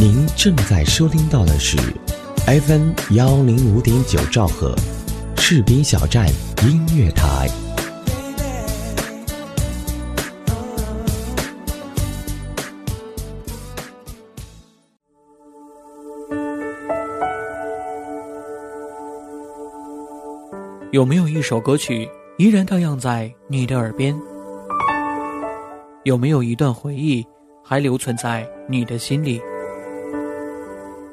您正在收听到的是 FM 幺零五点九兆赫，士兵小站音乐台。有没有一首歌曲依然荡漾在你的耳边？有没有一段回忆还留存在你的心里？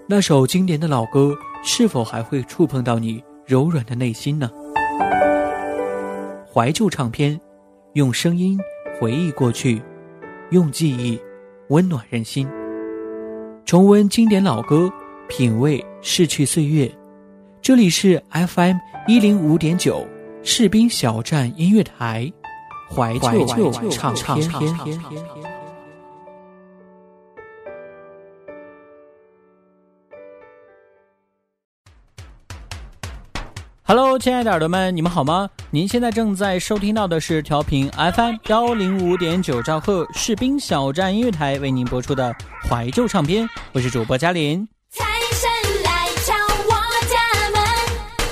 那首经典的老歌是否还会触碰到你柔软的内心呢？怀旧唱片，用声音回忆过去，用记忆温暖人心。重温经典老歌，品味逝去岁月。这里是 FM 一零五点九士兵小站音乐台，怀旧唱片。Hello，亲爱的耳朵们，你们好吗？您现在正在收听到的是调频 FM 幺零五点九兆赫士兵小站音乐台为您播出的怀旧唱片，我是主播嘉林。财神来敲我家门，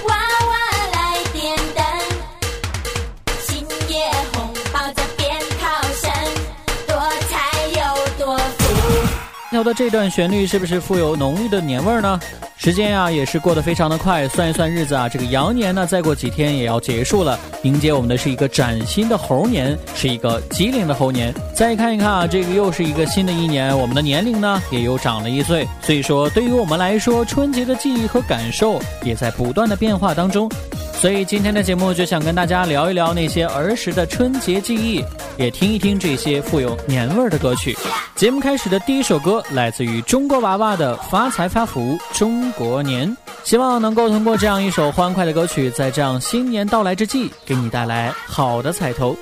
娃娃来点灯，新红包在鞭炮声，多财又多福。这段旋律是不是富有浓郁的年味儿呢？时间呀、也是过得非常的快，算一算日子啊，这个羊年呢再过几天也要结束了，迎接我们的是一个崭新的猴年，是一个机灵的猴年。再看一看啊，这个又是一个新的一年，我们的年龄呢也又长了一岁，所以说对于我们来说，春节的记忆和感受也在不断的变化当中。所以今天的节目就想跟大家聊一聊那些儿时的春节记忆，也听一听这些富有年味儿的歌曲。节目开始的第一首歌来自于中国娃娃的《发财发福中国年》，希望能够通过这样一首欢快的歌曲，在这样新年到来之际，给你带来好的彩头。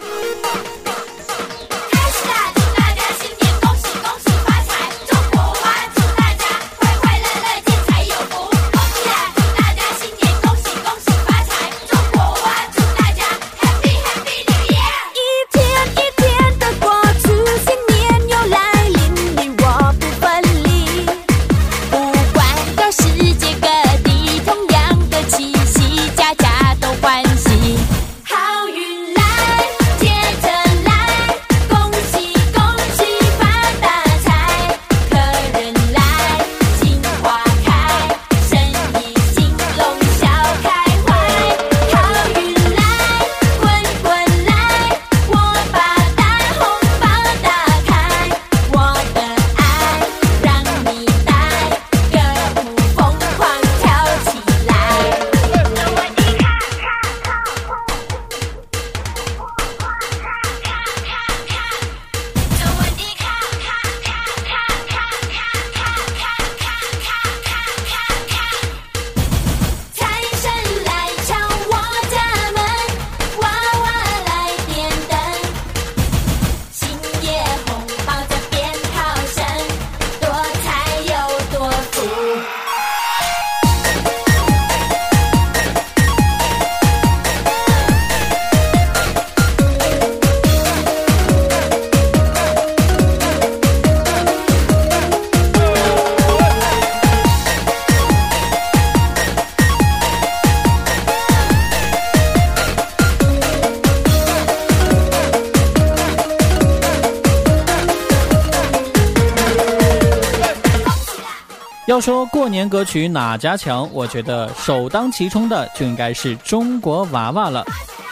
要说过年歌曲哪家强，我觉得首当其冲的就应该是中国娃娃了。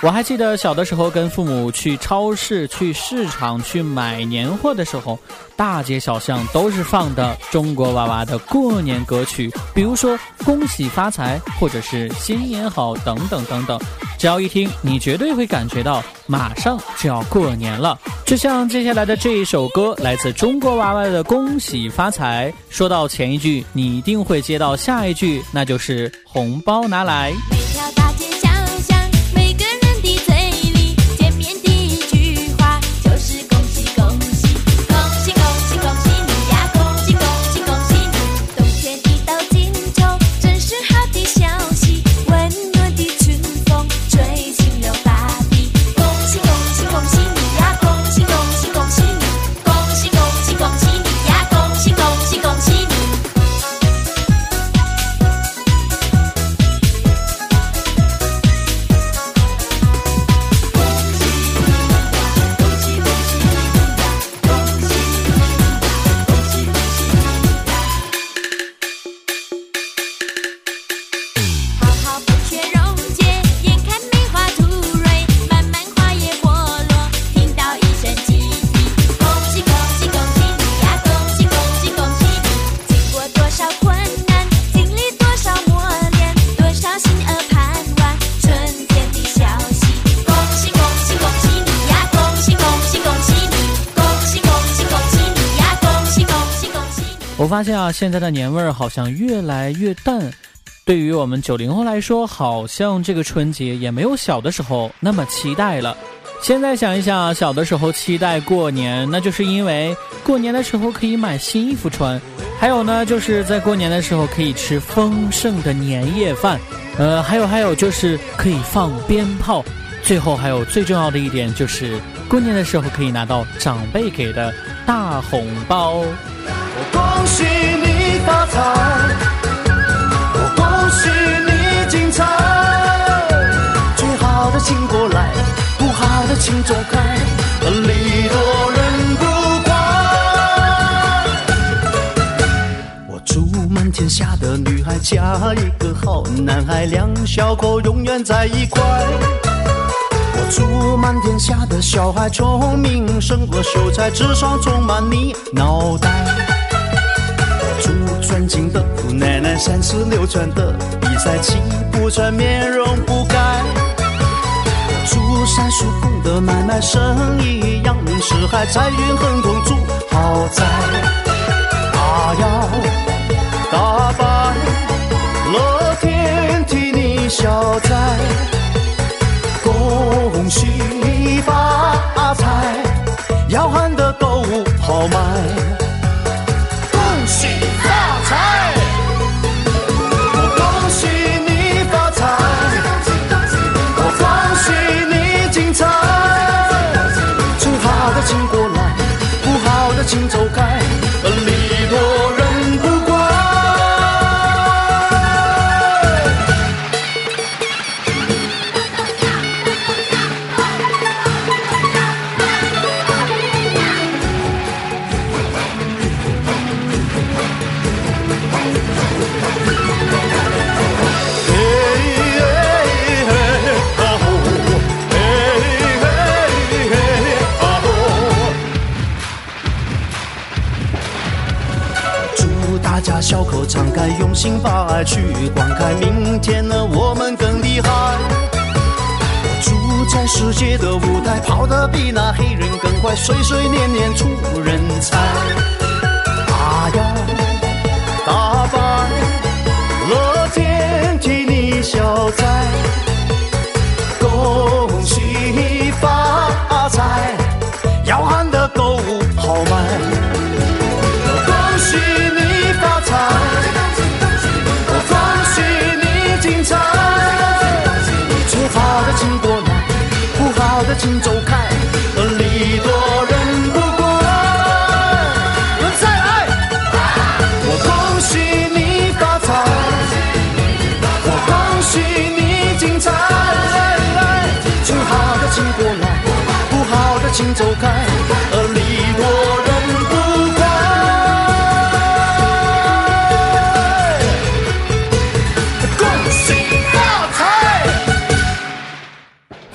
我还记得小的时候跟父母去超市、去市场去买年货的时候，大街小巷都是放的中国娃娃的过年歌曲，比如说“恭喜发财”或者是“新年好”等等等等。只要一听，你绝对会感觉到马上就要过年了。就像接下来的这一首歌，来自中国娃娃的《恭喜发财》。说到前一句，你一定会接到下一句，那就是“红包拿来”。发现啊，现在的年味儿好像越来越淡。对于我们九零后来说，好像这个春节也没有小的时候那么期待了。现在想一想，小的时候期待过年，那就是因为过年的时候可以买新衣服穿，还有呢，就是在过年的时候可以吃丰盛的年夜饭，呃，还有还有就是可以放鞭炮，最后还有最重要的一点就是过年的时候可以拿到长辈给的大红包。恭喜你发财，我恭喜你精彩。最好的请过来，不好的请走开，礼多人不怪。我祝满天下的女孩嫁一个好男孩，两小口永远在一块。我祝满天下的小孩聪明，胜过秀才，智商充满你脑袋。祝尊敬的姑奶奶三十六转的比赛气不喘，面容不改。祝三叔公的买卖生意扬名四海，财运亨通，住豪宅。大摇大摆，乐天替你消灾。恭喜明天呢，我们更厉害。住在世界的舞台跑得比那黑人更快，岁岁年年出人才。大摇大摆，乐天替你消灾。走开，礼多人不怪。恭喜发财！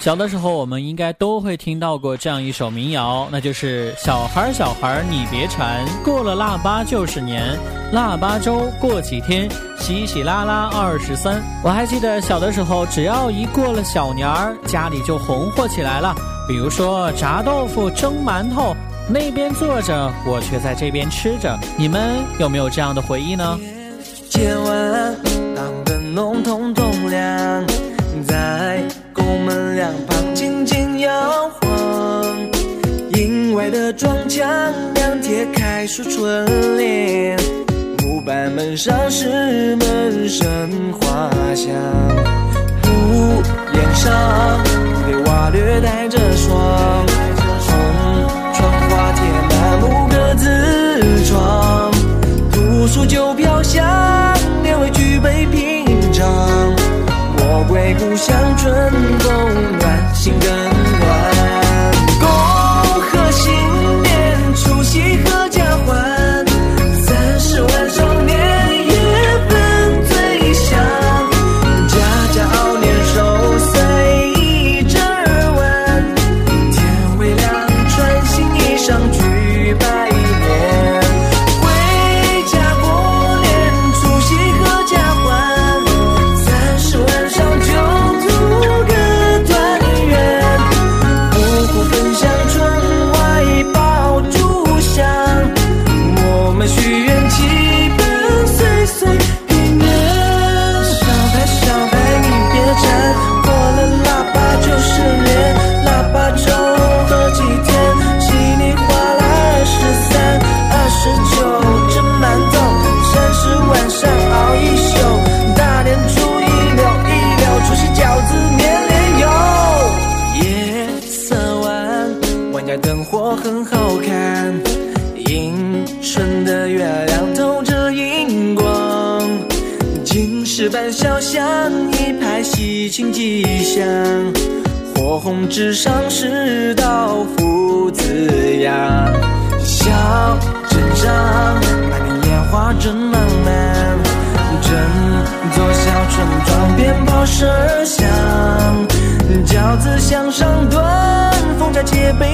小的时候，我们应该都会听到过这样一首民谣，那就是“小孩儿小孩儿你别馋，过了腊八就是年，腊八粥过几天，稀稀拉拉二十三。”我还记得小的时候，只要一过了小年儿，家里就红火起来了。比如说炸豆腐、蒸馒头，那边坐着，我却在这边吃着。你们有没有这样的回忆呢？千万当灯笼通通亮，在宫门两旁轻轻摇晃。营外的庄墙两贴开出春联，木板门上是门神画像。屋檐上的瓦略带着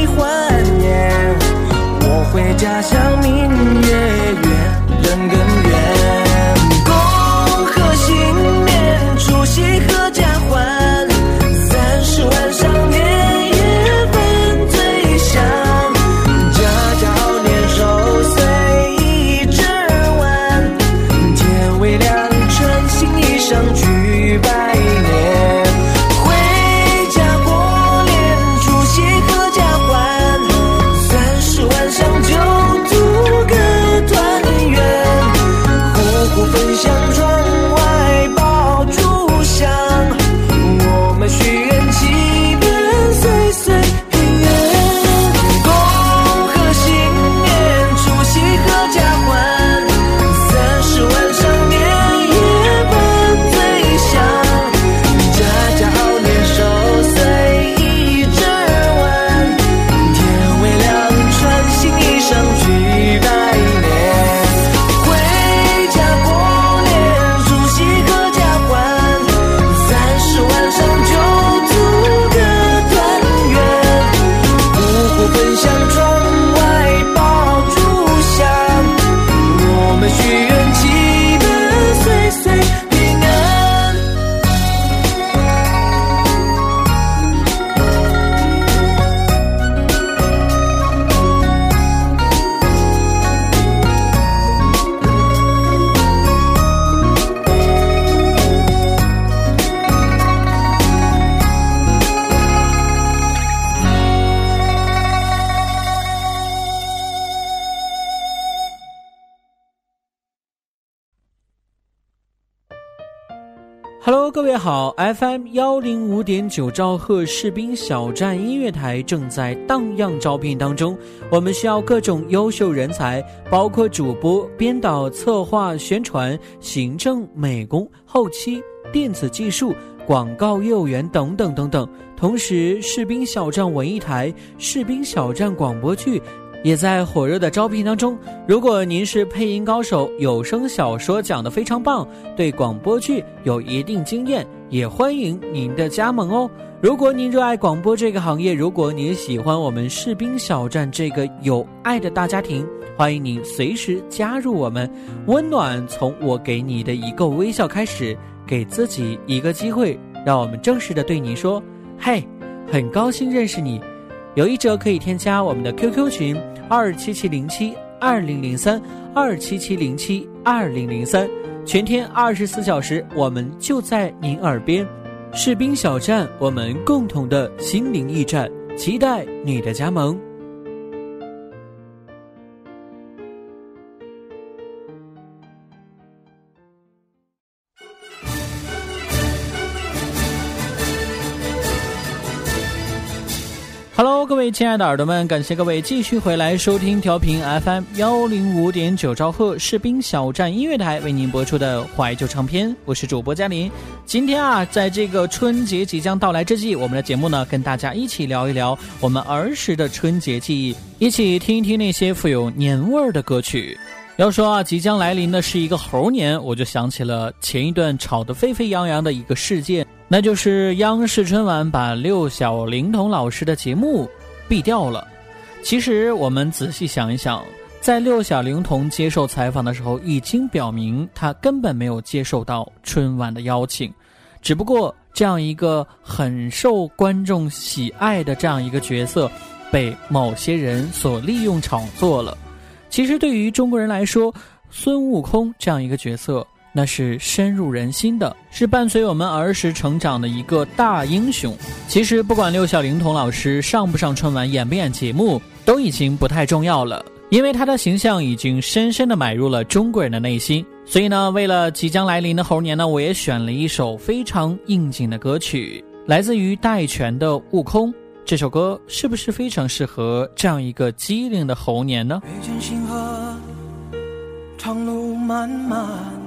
欢颜。我回家乡 Hello，各位好，FM 幺零五点九兆赫士兵小站音乐台正在荡漾招聘当中，我们需要各种优秀人才，包括主播、编导、策划、宣传、行政、美工、后期、电子技术、广告业务员等等等等。同时，士兵小站文艺台、士兵小站广播剧。也在火热的招聘当中。如果您是配音高手，有声小说讲得非常棒，对广播剧有一定经验，也欢迎您的加盟哦。如果您热爱广播这个行业，如果您喜欢我们士兵小站这个有爱的大家庭，欢迎您随时加入我们。温暖从我给你的一个微笑开始，给自己一个机会，让我们正式的对你说：“嘿，很高兴认识你。”有意者可以添加我们的 QQ 群二七七零七二零零三二七七零七二零零三，全天二十四小时，我们就在您耳边。士兵小站，我们共同的心灵驿站，期待你的加盟。各位亲爱的耳朵们，感谢各位继续回来收听调频 FM 幺零五点九兆赫士兵小站音乐台为您播出的怀旧唱片，我是主播嘉林。今天啊，在这个春节即将到来之际，我们的节目呢，跟大家一起聊一聊我们儿时的春节记忆，一起听一听那些富有年味儿的歌曲。要说啊，即将来临的是一个猴年，我就想起了前一段炒得沸沸扬扬的一个事件。那就是央视春晚把六小龄童老师的节目毙掉了。其实我们仔细想一想，在六小龄童接受采访的时候，已经表明他根本没有接受到春晚的邀请，只不过这样一个很受观众喜爱的这样一个角色，被某些人所利用炒作了。其实对于中国人来说，孙悟空这样一个角色。那是深入人心的，是伴随我们儿时成长的一个大英雄。其实不管六小龄童老师上不上春晚、演不演节目，都已经不太重要了，因为他的形象已经深深的埋入了中国人的内心。所以呢，为了即将来临的猴年呢，我也选了一首非常应景的歌曲，来自于戴荃的《悟空》。这首歌是不是非常适合这样一个机灵的猴年呢？北京星河，长路漫漫。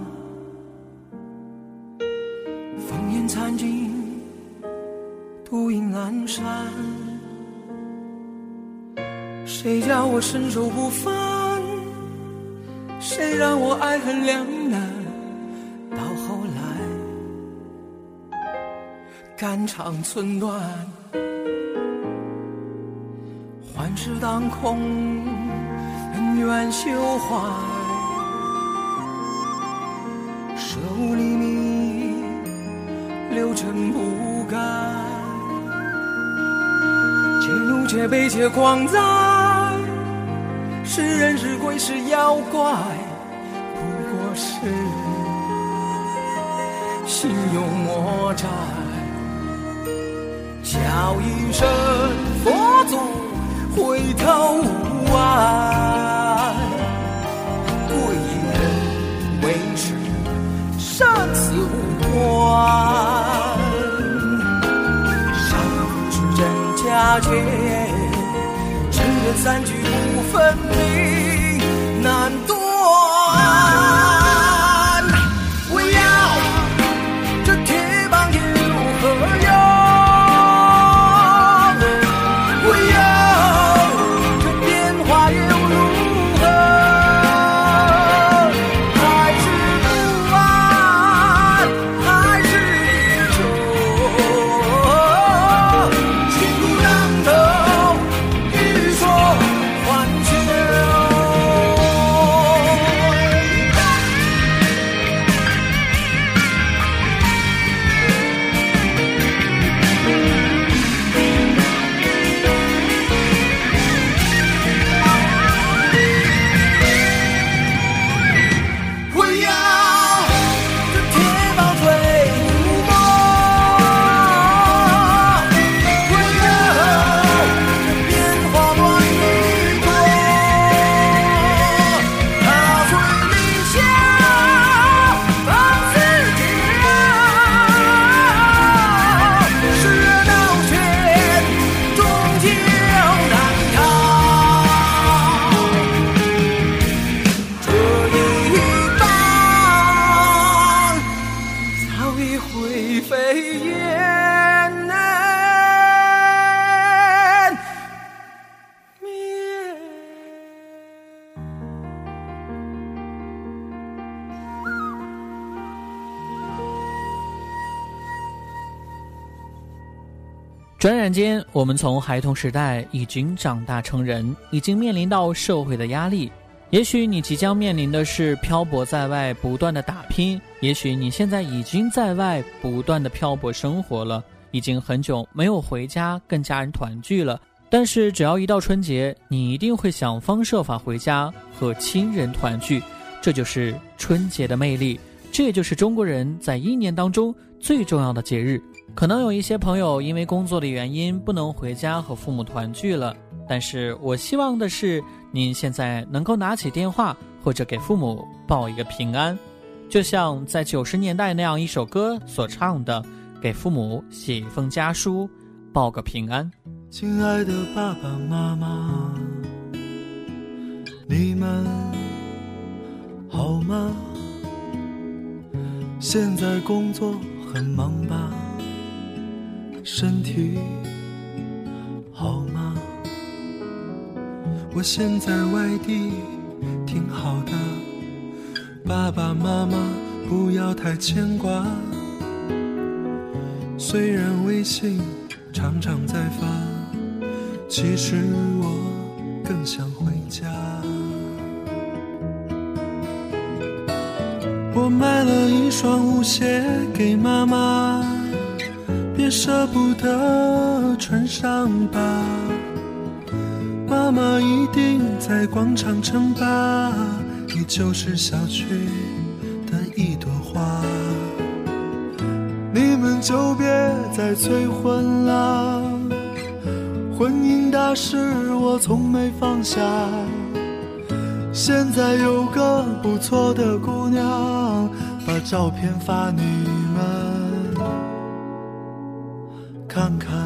烽烟残尽，独影阑珊。谁叫我身手不凡？谁让我爱恨两难？到后来，肝肠寸断，幻世当空，恩怨休怀。舍吾黎明，六尘不改。且怒且悲且狂哉！是人是鬼是妖怪，不过是心有魔债。叫一声佛祖，回头无岸。贵人为师，生死无关。结，只愿三聚不分离。转眼间，我们从孩童时代已经长大成人，已经面临到社会的压力。也许你即将面临的是漂泊在外，不断的打拼；也许你现在已经在外不断的漂泊生活了，已经很久没有回家跟家人团聚了。但是只要一到春节，你一定会想方设法回家和亲人团聚，这就是春节的魅力。这也就是中国人在一年当中最重要的节日。可能有一些朋友因为工作的原因不能回家和父母团聚了，但是我希望的是您现在能够拿起电话或者给父母报一个平安，就像在九十年代那样一首歌所唱的：“给父母写一封家书，报个平安。”亲爱的爸爸妈妈，你们好吗？现在工作很忙吧？身体好吗？我现在外地挺好的，爸爸妈妈不要太牵挂。虽然微信常常在发，其实我更想回家。我买了一双舞鞋给妈妈，别舍不得穿上吧。妈妈一定在广场称霸，你就是小区的一朵花。你们就别再催婚了，婚姻大事我从没放下。现在有个不错的姑娘，把照片发你看看。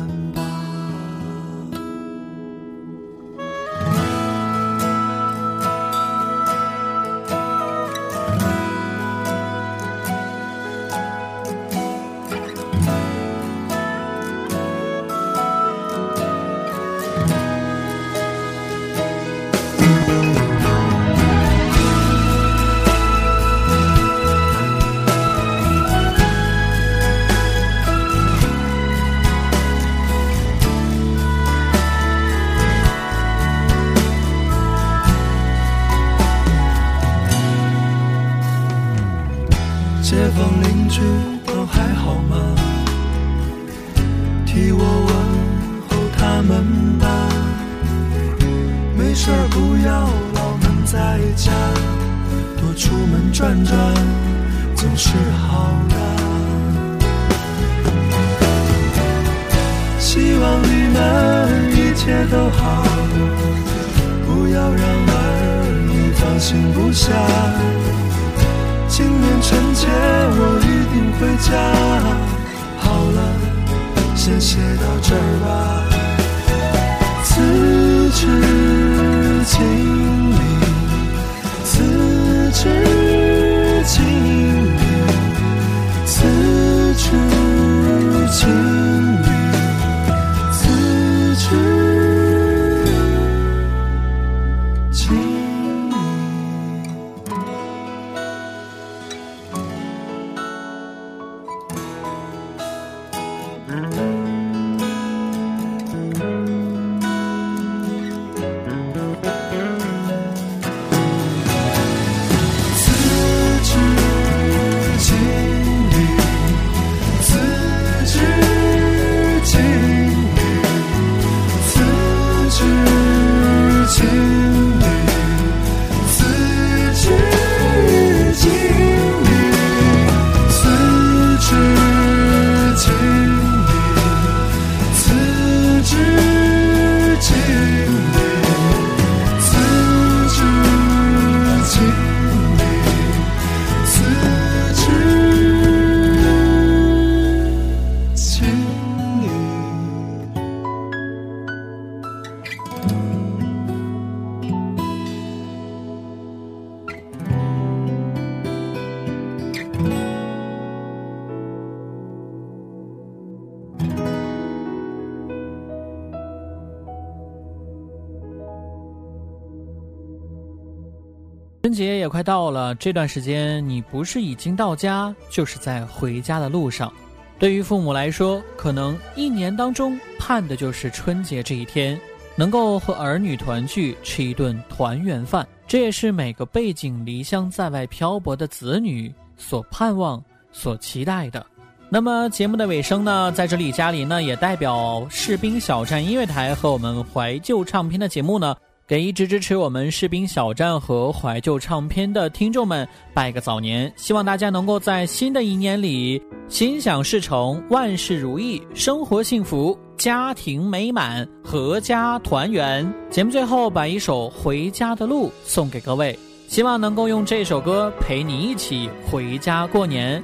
节也快到了，这段时间你不是已经到家，就是在回家的路上。对于父母来说，可能一年当中盼的就是春节这一天，能够和儿女团聚，吃一顿团圆饭。这也是每个背井离乡在外漂泊的子女所盼望、所期待的。那么节目的尾声呢，在这里嘉林呢也代表士兵小站音乐台和我们怀旧唱片的节目呢，给一直支持我们士兵小站和怀旧唱片的听众们拜个早年，希望大家能够在新的一年里心想事成，万事如意，生活幸福，家庭美满，阖家团圆。节目最后把一首《回家的路》送给各位，希望能够用这首歌陪你一起回家过年。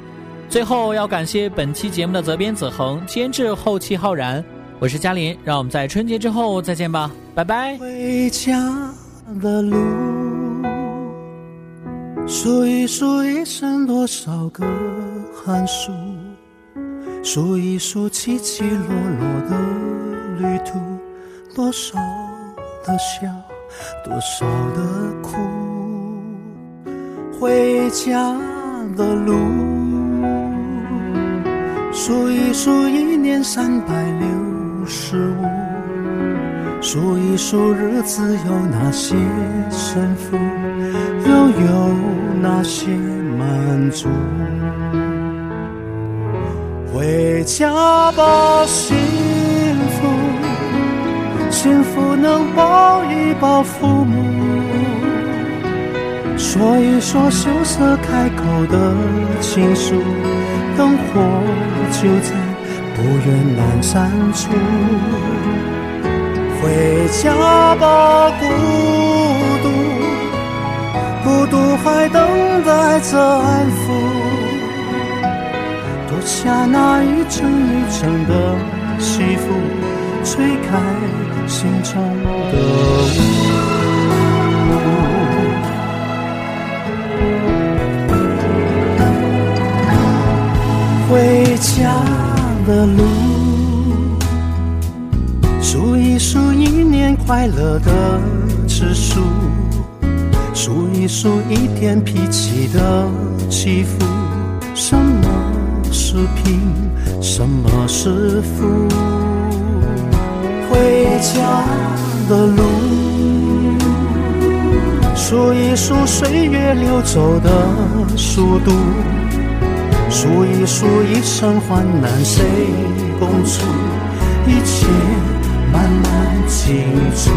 最后要感谢本期节目的责编子恒，监制后期浩然，我是嘉林，让我们在春节之后再见吧，拜拜。回家的路，数一数一生多少个寒暑，数一数起起落落的旅途，多少的笑，多少的哭。回家的路，数一数一年三百六十五。数一数日子有哪些胜负，又有哪些满足？回家吧，幸福，幸福能抱一抱父母，说一说羞涩开口的情书，灯火就在不远阑珊处。回家吧，孤独，孤独还等待着安抚。脱下那一层一层的西服，吹开心中的雾。的路。数一数一年快乐的次数，数一数一天脾气的起伏。什么是贫，什么是富？回家的路，数一数岁月流走的速度，数一数一生患难谁共处，一切慢慢清楚。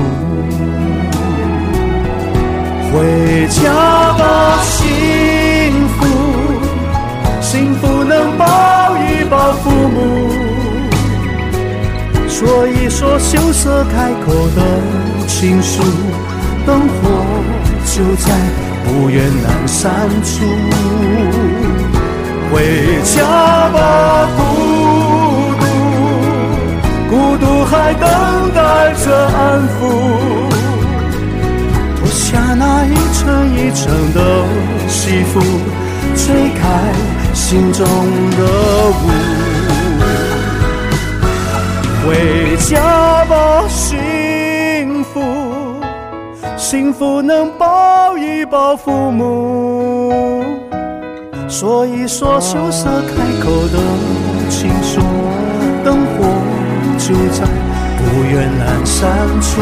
回家吧，幸福，幸福能抱一抱父母，说一说羞涩开口的情书，灯火就在不远阑珊处。回家吧，孤独，孤独还等待着安抚。脱下那一层一层的西服，吹开心中的雾。回家吧，幸福，幸福能抱一抱父母，说一说羞涩开口的情书，灯火就在不远阑珊处。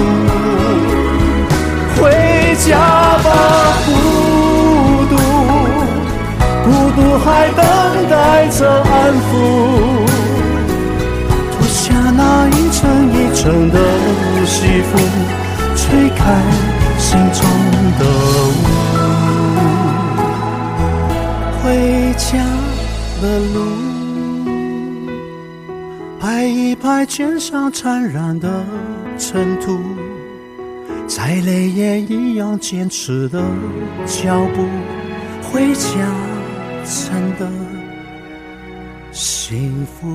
回家吧，孤独，孤独还等待着安抚。脱下那一层一层的西服，吹开心中的雾。回家的路，拍一拍肩上沾染的尘土。再累也一样坚持的脚步，回家真的幸福。